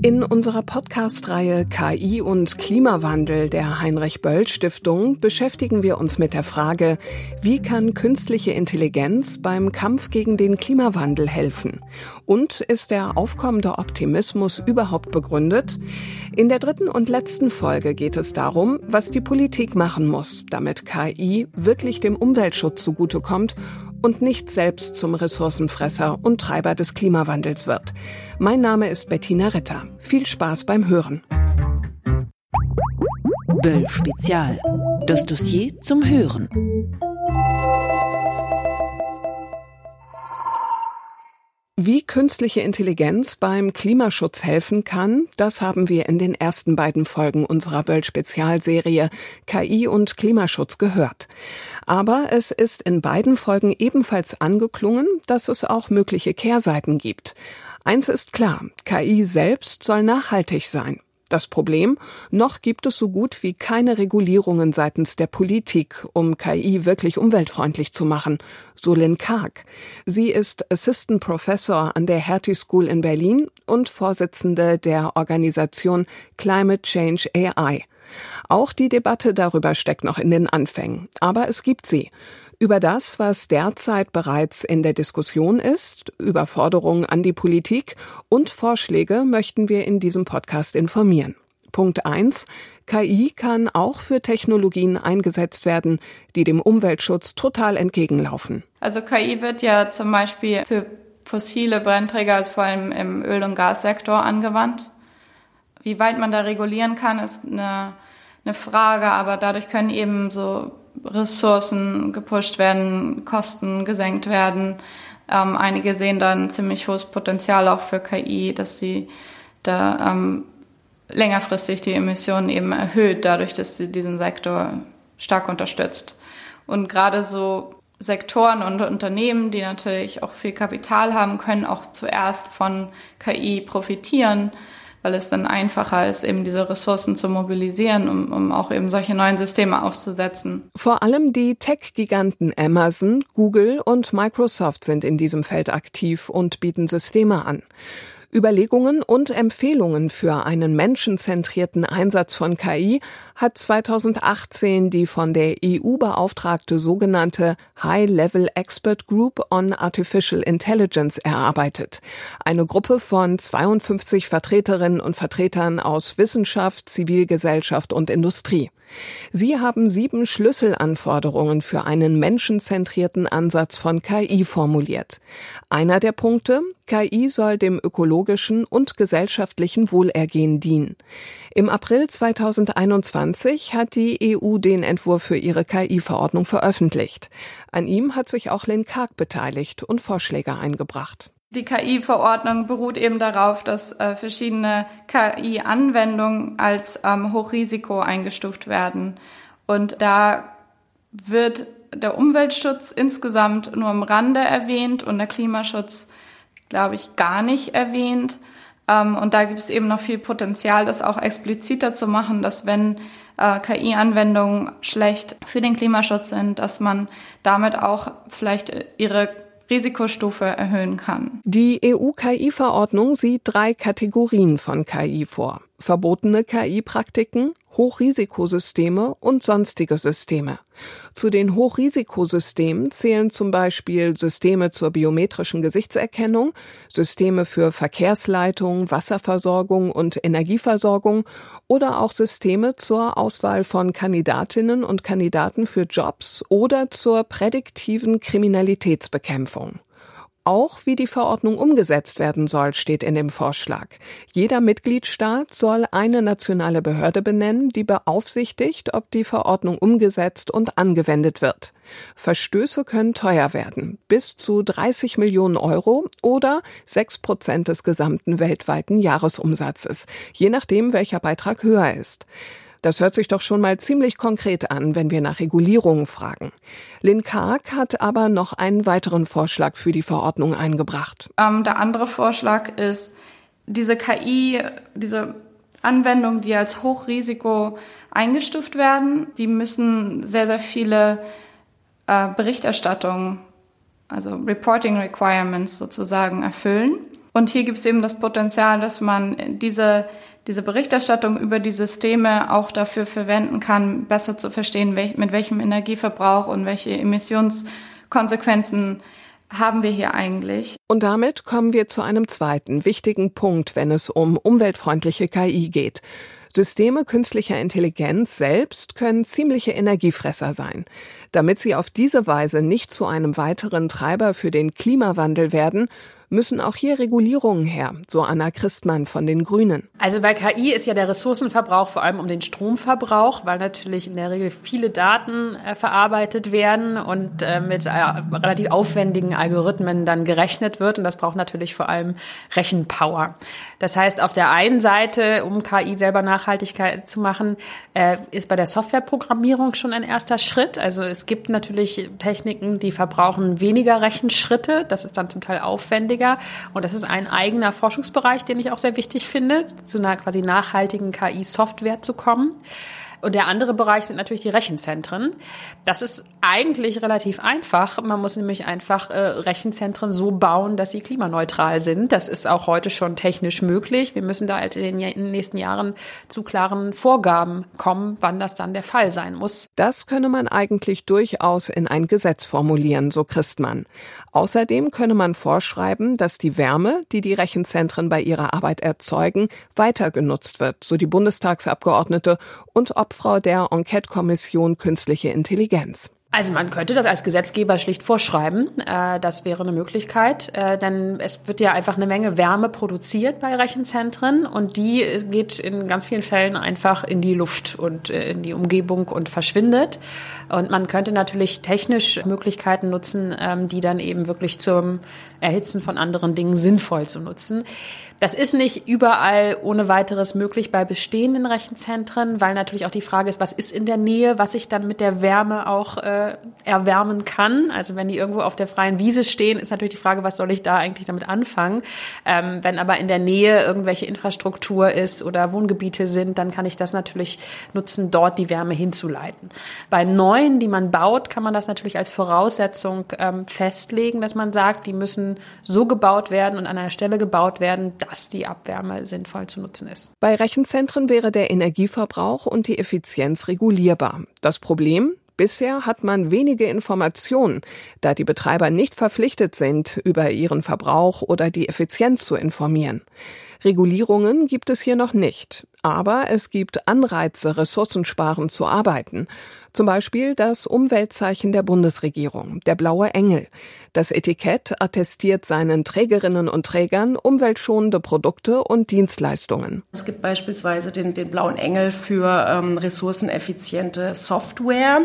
In unserer Podcast-Reihe KI und Klimawandel der Heinrich Böll Stiftung beschäftigen wir uns mit der Frage, wie kann künstliche Intelligenz beim Kampf gegen den Klimawandel helfen? Und ist der aufkommende Optimismus überhaupt begründet? In der dritten und letzten Folge geht es darum, was die Politik machen muss, damit KI wirklich dem Umweltschutz zugutekommt und nicht selbst zum Ressourcenfresser und Treiber des Klimawandels wird. Mein Name ist Bettina Ritter. Viel Spaß beim Hören. Böll Spezial. Das Dossier zum Hören. Wie künstliche Intelligenz beim Klimaschutz helfen kann, das haben wir in den ersten beiden Folgen unserer Böll-Spezialserie KI und Klimaschutz gehört. Aber es ist in beiden Folgen ebenfalls angeklungen, dass es auch mögliche Kehrseiten gibt. Eins ist klar, KI selbst soll nachhaltig sein. Das Problem, noch gibt es so gut wie keine Regulierungen seitens der Politik, um KI wirklich umweltfreundlich zu machen, so Lynn Karg. Sie ist Assistant Professor an der Hertie School in Berlin und Vorsitzende der Organisation Climate Change AI. Auch die Debatte darüber steckt noch in den Anfängen, aber es gibt sie. Über das, was derzeit bereits in der Diskussion ist, über Forderungen an die Politik und Vorschläge möchten wir in diesem Podcast informieren. Punkt eins: KI kann auch für Technologien eingesetzt werden, die dem Umweltschutz total entgegenlaufen. Also KI wird ja zum Beispiel für fossile Brennträger, also vor allem im Öl- und Gassektor angewandt. Wie weit man da regulieren kann, ist eine, eine Frage, aber dadurch können eben so Ressourcen gepusht werden, Kosten gesenkt werden. Ähm, einige sehen da ein ziemlich hohes Potenzial auch für KI, dass sie da ähm, längerfristig die Emissionen eben erhöht, dadurch, dass sie diesen Sektor stark unterstützt. Und gerade so Sektoren und Unternehmen, die natürlich auch viel Kapital haben, können auch zuerst von KI profitieren weil es dann einfacher ist, eben diese Ressourcen zu mobilisieren, um, um auch eben solche neuen Systeme aufzusetzen. Vor allem die Tech-Giganten Amazon, Google und Microsoft sind in diesem Feld aktiv und bieten Systeme an. Überlegungen und Empfehlungen für einen menschenzentrierten Einsatz von KI hat 2018 die von der EU beauftragte sogenannte High-Level Expert Group on Artificial Intelligence erarbeitet. Eine Gruppe von 52 Vertreterinnen und Vertretern aus Wissenschaft, Zivilgesellschaft und Industrie. Sie haben sieben Schlüsselanforderungen für einen menschenzentrierten Ansatz von KI formuliert. Einer der Punkte, KI soll dem ökologischen und gesellschaftlichen Wohlergehen dienen. Im April 2021 hat die EU den Entwurf für ihre KI-Verordnung veröffentlicht. An ihm hat sich auch Lynn Karg beteiligt und Vorschläge eingebracht. Die KI-Verordnung beruht eben darauf, dass äh, verschiedene KI-Anwendungen als ähm, Hochrisiko eingestuft werden. Und da wird der Umweltschutz insgesamt nur am Rande erwähnt und der Klimaschutz, glaube ich, gar nicht erwähnt. Ähm, und da gibt es eben noch viel Potenzial, das auch expliziter zu machen, dass wenn äh, KI-Anwendungen schlecht für den Klimaschutz sind, dass man damit auch vielleicht ihre Risikostufe erhöhen kann. Die EU-KI-Verordnung sieht drei Kategorien von KI vor. Verbotene KI-Praktiken, Hochrisikosysteme und sonstige Systeme. Zu den Hochrisikosystemen zählen zum Beispiel Systeme zur biometrischen Gesichtserkennung, Systeme für Verkehrsleitung, Wasserversorgung und Energieversorgung oder auch Systeme zur Auswahl von Kandidatinnen und Kandidaten für Jobs oder zur prädiktiven Kriminalitätsbekämpfung. Auch wie die Verordnung umgesetzt werden soll, steht in dem Vorschlag. Jeder Mitgliedstaat soll eine nationale Behörde benennen, die beaufsichtigt, ob die Verordnung umgesetzt und angewendet wird. Verstöße können teuer werden, bis zu 30 Millionen Euro oder 6 Prozent des gesamten weltweiten Jahresumsatzes, je nachdem, welcher Beitrag höher ist. Das hört sich doch schon mal ziemlich konkret an, wenn wir nach Regulierungen fragen. Lynn Karg hat aber noch einen weiteren Vorschlag für die Verordnung eingebracht. Ähm, der andere Vorschlag ist, diese KI, diese Anwendungen, die als Hochrisiko eingestuft werden, die müssen sehr, sehr viele äh, Berichterstattungen, also Reporting Requirements sozusagen erfüllen. Und hier gibt es eben das Potenzial, dass man diese, diese Berichterstattung über die Systeme auch dafür verwenden kann, besser zu verstehen, mit welchem Energieverbrauch und welche Emissionskonsequenzen haben wir hier eigentlich. Und damit kommen wir zu einem zweiten wichtigen Punkt, wenn es um umweltfreundliche KI geht. Systeme künstlicher Intelligenz selbst können ziemliche Energiefresser sein. Damit sie auf diese Weise nicht zu einem weiteren Treiber für den Klimawandel werden, müssen auch hier Regulierungen her, so Anna Christmann von den Grünen. Also bei KI ist ja der Ressourcenverbrauch vor allem um den Stromverbrauch, weil natürlich in der Regel viele Daten äh, verarbeitet werden und äh, mit äh, relativ aufwendigen Algorithmen dann gerechnet wird und das braucht natürlich vor allem Rechenpower. Das heißt, auf der einen Seite, um KI selber Nachhaltigkeit zu machen, äh, ist bei der Softwareprogrammierung schon ein erster Schritt. Also es gibt natürlich Techniken, die verbrauchen weniger Rechenschritte. Das ist dann zum Teil aufwendig nachhaltiger. Und das ist ein eigener Forschungsbereich, den ich auch sehr wichtig finde, zu einer quasi nachhaltigen KI-Software zu kommen. Und der andere Bereich sind natürlich die Rechenzentren. Das ist eigentlich relativ einfach. Man muss nämlich einfach äh, Rechenzentren so bauen, dass sie klimaneutral sind. Das ist auch heute schon technisch möglich. Wir müssen da halt in den, nächsten Jahren zu klaren Vorgaben kommen, wann das dann der Fall sein muss. Das könne man eigentlich durchaus in ein Gesetz formulieren, so Christmann. Außerdem könne man vorschreiben, dass die Wärme, die die Rechenzentren bei ihrer Arbeit erzeugen, weiter genutzt wird, so die Bundestagsabgeordnete und ob Obfrau der Enquete-Kommission Künstliche Intelligenz. Also man könnte das als Gesetzgeber schlicht vorschreiben. Äh, das wäre eine Möglichkeit, äh, denn es wird ja einfach eine Menge Wärme produziert bei Rechenzentren und die geht in ganz vielen Fällen einfach in die Luft und äh, in die Umgebung und verschwindet. Und man könnte natürlich technisch Möglichkeiten nutzen, ähm, die dann eben wirklich zum Erhitzen von anderen Dingen sinnvoll zu nutzen. Das ist nicht überall ohne weiteres möglich bei bestehenden Rechenzentren, weil natürlich auch die Frage ist, was ist in der Nähe, was ich dann mit der Wärme auch äh, erwärmen kann. Also wenn die irgendwo auf der freien Wiese stehen, ist natürlich die Frage, was soll ich da eigentlich damit anfangen. Ähm, wenn aber in der Nähe irgendwelche Infrastruktur ist oder Wohngebiete sind, dann kann ich das natürlich nutzen, dort die Wärme hinzuleiten. Bei neuen, die man baut, kann man das natürlich als Voraussetzung ähm, festlegen, dass man sagt, die müssen so gebaut werden und an einer Stelle gebaut werden, dass die Abwärme sinnvoll zu nutzen ist. Bei Rechenzentren wäre der Energieverbrauch und die Effizienz regulierbar. Das Problem? Bisher hat man wenige Informationen, da die Betreiber nicht verpflichtet sind, über ihren Verbrauch oder die Effizienz zu informieren. Regulierungen gibt es hier noch nicht, aber es gibt Anreize, ressourcensparend zu arbeiten. Zum Beispiel das Umweltzeichen der Bundesregierung, der blaue Engel. Das Etikett attestiert seinen Trägerinnen und Trägern umweltschonende Produkte und Dienstleistungen. Es gibt beispielsweise den, den blauen Engel für ähm, ressourceneffiziente Software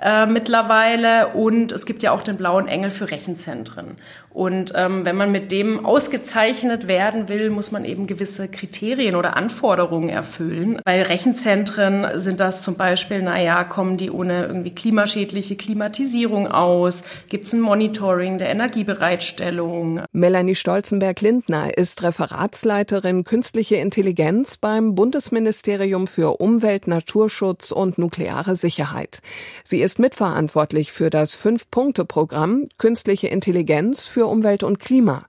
äh, mittlerweile und es gibt ja auch den blauen Engel für Rechenzentren. Und ähm, wenn man mit dem ausgezeichnet werden will, muss man eben gewisse Kriterien oder Anforderungen erfüllen. Bei Rechenzentren sind das zum Beispiel, naja, kommen die ohne irgendwie klimaschädliche Klimatisierung aus? Gibt es ein Monitoring der Energiebereitstellung? Melanie Stolzenberg-Lindner ist Referatsleiterin Künstliche Intelligenz beim Bundesministerium für Umwelt, Naturschutz und nukleare Sicherheit. Sie ist mitverantwortlich für das Fünf-Punkte-Programm Künstliche Intelligenz für Umwelt und Klima.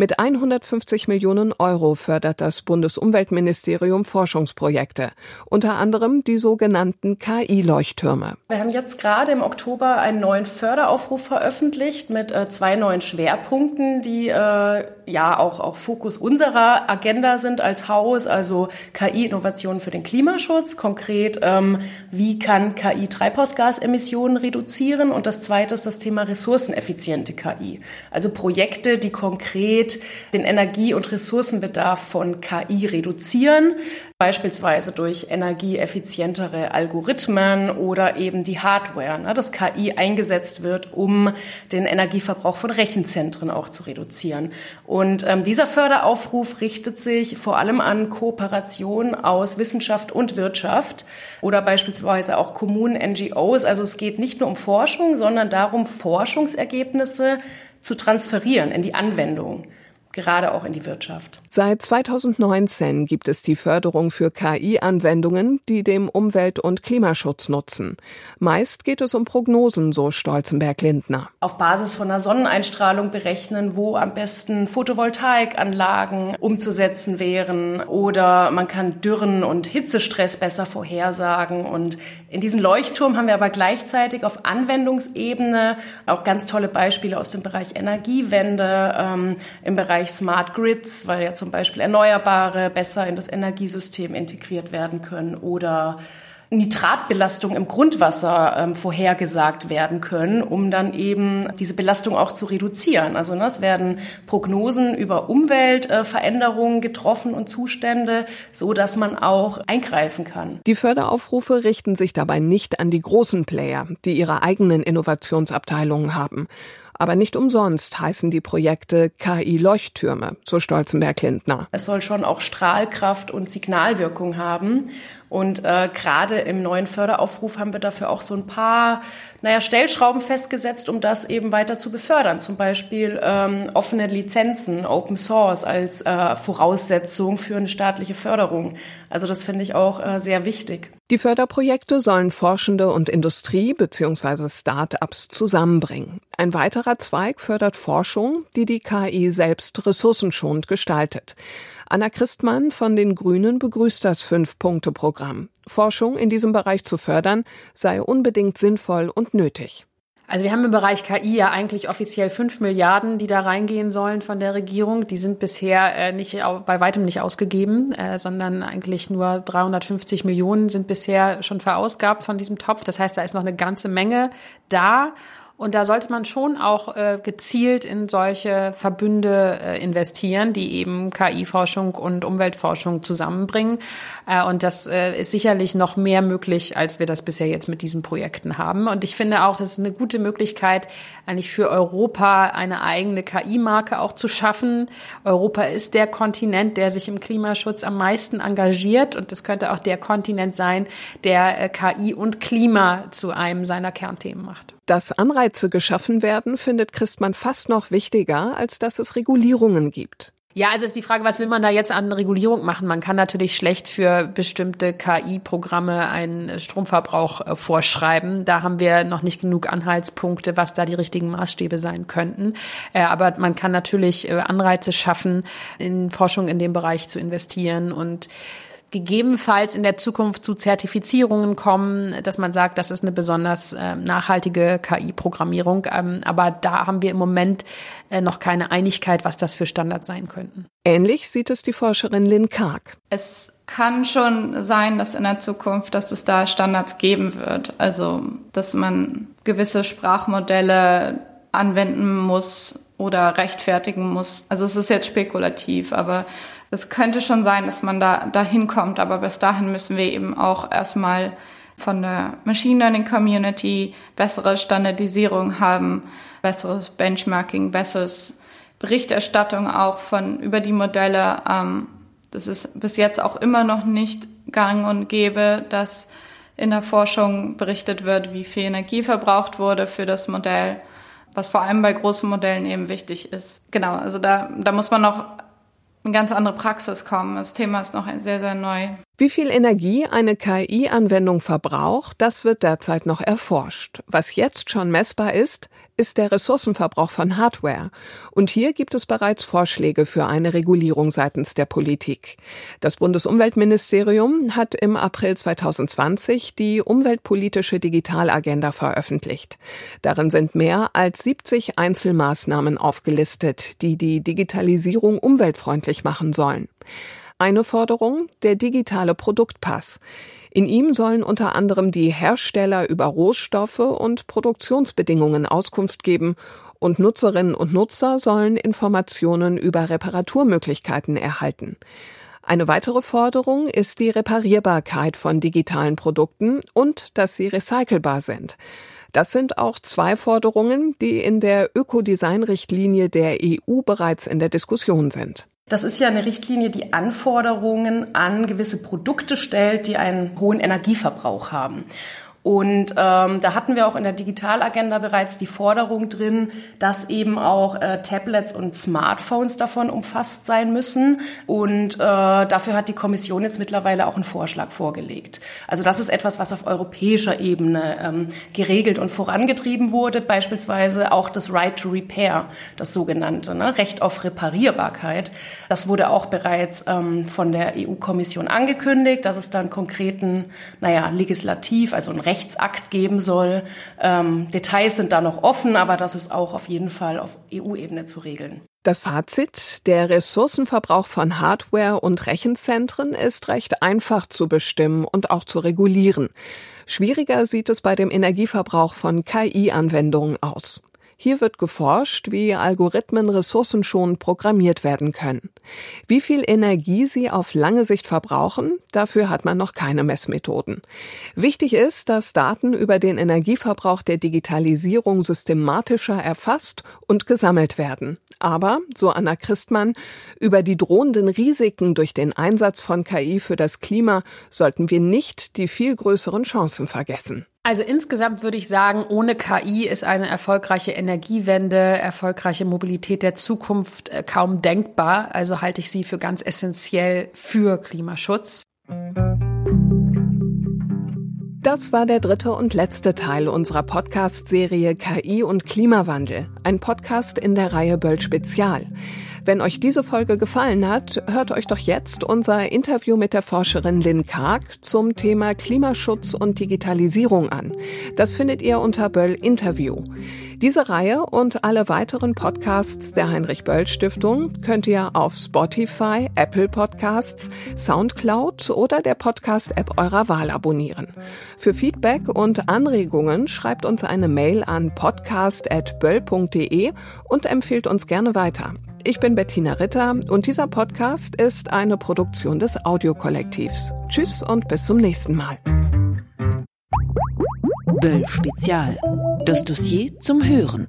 Mit 150 Millionen Euro fördert das Bundesumweltministerium Forschungsprojekte, unter anderem die sogenannten KI-Leuchttürme. Wir haben jetzt gerade im Oktober einen neuen Förderaufruf veröffentlicht mit äh, zwei neuen Schwerpunkten, die äh, ja auch, auch Fokus unserer Agenda sind als Haus, also KI-Innovationen für den Klimaschutz, konkret, ähm, wie kann KI Treibhausgasemissionen reduzieren und das zweite ist das Thema ressourceneffiziente KI, also Projekte, die konkret konkret den Energie- und Ressourcenbedarf von KI reduzieren, beispielsweise durch energieeffizientere Algorithmen oder eben die Hardware, ne, dass KI eingesetzt wird, um den Energieverbrauch von Rechenzentren auch zu reduzieren. Und ähm, dieser Förderaufruf richtet sich vor allem an Kooperation aus Wissenschaft und Wirtschaft oder beispielsweise auch Kommunen, NGOs. Also es geht nicht nur um Forschung, sondern darum, Forschungsergebnisse zu transferieren in die Anwendung. Gerade auch in die Wirtschaft. Seit 2019 gibt es die Förderung für KI-Anwendungen, die dem Umwelt- und Klimaschutz nutzen. Meist geht es um Prognosen, so Stolzenberg-Lindner. Auf Basis von einer Sonneneinstrahlung berechnen, wo am besten Photovoltaikanlagen umzusetzen wären oder man kann Dürren und Hitzestress besser vorhersagen. Und in diesem Leuchtturm haben wir aber gleichzeitig auf Anwendungsebene auch ganz tolle Beispiele aus dem Bereich Energiewende, ähm, im Bereich Bereich Smart Grids, weil ja zum Beispiel Erneuerbare besser in das Energiesystem integriert werden können oder Nitratbelastung im Grundwasser ähm, vorhergesagt werden können, um dann eben diese Belastung auch zu reduzieren. Also ne, es werden Prognosen über Umweltveränderungen äh, getroffen und Zustände, so dass man auch eingreifen kann. Die Förderaufrufe richten sich dabei nicht an die großen Player, die ihre eigenen Innovationsabteilungen haben. Aber nicht umsonst heißen die Projekte KI-Leuchttürme, so Stolzenberg-Lindner. Es soll schon auch Strahlkraft und Signalwirkung haben. Und äh, gerade im neuen Förderaufruf haben wir dafür auch so ein paar, naja, Stellschrauben festgesetzt, um das eben weiter zu befördern. Zum Beispiel ähm, offene Lizenzen, Open Source als äh, Voraussetzung für eine staatliche Förderung. Also das finde ich auch äh, sehr wichtig. Die Förderprojekte sollen Forschende und Industrie bzw. Start-ups zusammenbringen. Ein weiterer Zweig fördert Forschung, die die KI selbst ressourcenschonend gestaltet. Anna Christmann von den Grünen begrüßt das Fünf-Punkte-Programm. Forschung in diesem Bereich zu fördern sei unbedingt sinnvoll und nötig. Also wir haben im Bereich KI ja eigentlich offiziell fünf Milliarden, die da reingehen sollen von der Regierung. Die sind bisher äh, nicht bei weitem nicht ausgegeben, äh, sondern eigentlich nur 350 Millionen sind bisher schon verausgabt von diesem Topf. Das heißt, da ist noch eine ganze Menge da. Und da sollte man schon auch äh, gezielt in solche Verbünde äh, investieren, die eben KI-Forschung und Umweltforschung zusammenbringen. Äh, und das äh, ist sicherlich noch mehr möglich, als wir das bisher jetzt mit diesen Projekten haben. Und ich finde auch, das ist eine gute Möglichkeit, eigentlich für Europa eine eigene KI-Marke auch zu schaffen. Europa ist der Kontinent, der sich im Klimaschutz am meisten engagiert. Und das könnte auch der Kontinent sein, der äh, KI und Klima zu einem seiner Kernthemen macht. Dass Anreize geschaffen werden, findet Christmann fast noch wichtiger, als dass es Regulierungen gibt. Ja, also ist die Frage, was will man da jetzt an Regulierung machen? Man kann natürlich schlecht für bestimmte KI-Programme einen Stromverbrauch äh, vorschreiben. Da haben wir noch nicht genug Anhaltspunkte, was da die richtigen Maßstäbe sein könnten. Äh, aber man kann natürlich äh, Anreize schaffen, in Forschung in dem Bereich zu investieren und gegebenenfalls in der Zukunft zu Zertifizierungen kommen, dass man sagt, das ist eine besonders äh, nachhaltige KI-Programmierung. Ähm, aber da haben wir im Moment äh, noch keine Einigkeit, was das für Standards sein könnten. Ähnlich sieht es die Forscherin Lynn Karg. Es kann schon sein, dass in der Zukunft, dass es da Standards geben wird. Also, dass man gewisse Sprachmodelle anwenden muss oder rechtfertigen muss. Also es ist jetzt spekulativ, aber es könnte schon sein, dass man da dahin kommt, aber bis dahin müssen wir eben auch erstmal von der Machine Learning Community bessere Standardisierung haben, besseres Benchmarking, besseres Berichterstattung auch von über die Modelle. Ähm, das ist bis jetzt auch immer noch nicht gang und gäbe, dass in der Forschung berichtet wird, wie viel Energie verbraucht wurde für das Modell, was vor allem bei großen Modellen eben wichtig ist. Genau, also da, da muss man noch eine ganz andere Praxis kommen. Das Thema ist noch sehr, sehr neu. Wie viel Energie eine KI-Anwendung verbraucht, das wird derzeit noch erforscht. Was jetzt schon messbar ist, ist der Ressourcenverbrauch von Hardware. Und hier gibt es bereits Vorschläge für eine Regulierung seitens der Politik. Das Bundesumweltministerium hat im April 2020 die umweltpolitische Digitalagenda veröffentlicht. Darin sind mehr als 70 Einzelmaßnahmen aufgelistet, die die Digitalisierung umweltfreundlich machen sollen. Eine Forderung, der digitale Produktpass. In ihm sollen unter anderem die Hersteller über Rohstoffe und Produktionsbedingungen Auskunft geben und Nutzerinnen und Nutzer sollen Informationen über Reparaturmöglichkeiten erhalten. Eine weitere Forderung ist die Reparierbarkeit von digitalen Produkten und dass sie recycelbar sind. Das sind auch zwei Forderungen, die in der Ökodesign-Richtlinie der EU bereits in der Diskussion sind. Das ist ja eine Richtlinie, die Anforderungen an gewisse Produkte stellt, die einen hohen Energieverbrauch haben. Und ähm, da hatten wir auch in der Digitalagenda bereits die Forderung drin, dass eben auch äh, Tablets und Smartphones davon umfasst sein müssen. Und äh, dafür hat die Kommission jetzt mittlerweile auch einen Vorschlag vorgelegt. Also das ist etwas, was auf europäischer Ebene ähm, geregelt und vorangetrieben wurde. Beispielsweise auch das Right to Repair, das sogenannte ne? Recht auf Reparierbarkeit. Das wurde auch bereits ähm, von der EU-Kommission angekündigt, dass es dann konkreten, naja, legislativ, also ein Rechtsakt geben soll. Ähm, Details sind da noch offen, aber das ist auch auf jeden Fall auf EU-Ebene zu regeln. Das Fazit, der Ressourcenverbrauch von Hardware und Rechenzentren ist recht einfach zu bestimmen und auch zu regulieren. Schwieriger sieht es bei dem Energieverbrauch von KI-Anwendungen aus. Hier wird geforscht, wie Algorithmen ressourcenschonend programmiert werden können. Wie viel Energie sie auf lange Sicht verbrauchen, dafür hat man noch keine Messmethoden. Wichtig ist, dass Daten über den Energieverbrauch der Digitalisierung systematischer erfasst und gesammelt werden. Aber, so Anna Christmann, über die drohenden Risiken durch den Einsatz von KI für das Klima sollten wir nicht die viel größeren Chancen vergessen. Also insgesamt würde ich sagen, ohne KI ist eine erfolgreiche Energiewende, erfolgreiche Mobilität der Zukunft äh, kaum denkbar. Also halte ich sie für ganz essentiell für Klimaschutz. Das war der dritte und letzte Teil unserer Podcast-Serie KI und Klimawandel, ein Podcast in der Reihe Böll Spezial. Wenn euch diese Folge gefallen hat, hört euch doch jetzt unser Interview mit der Forscherin Lynn Karg zum Thema Klimaschutz und Digitalisierung an. Das findet ihr unter Böll Interview. Diese Reihe und alle weiteren Podcasts der Heinrich Böll Stiftung könnt ihr auf Spotify, Apple Podcasts, Soundcloud oder der Podcast-App eurer Wahl abonnieren. Für Feedback und Anregungen schreibt uns eine Mail an podcast.böll.de und empfiehlt uns gerne weiter. Ich bin Bettina Ritter und dieser Podcast ist eine Produktion des Audiokollektivs. Tschüss und bis zum nächsten Mal. Böll Spezial. Das Dossier zum Hören.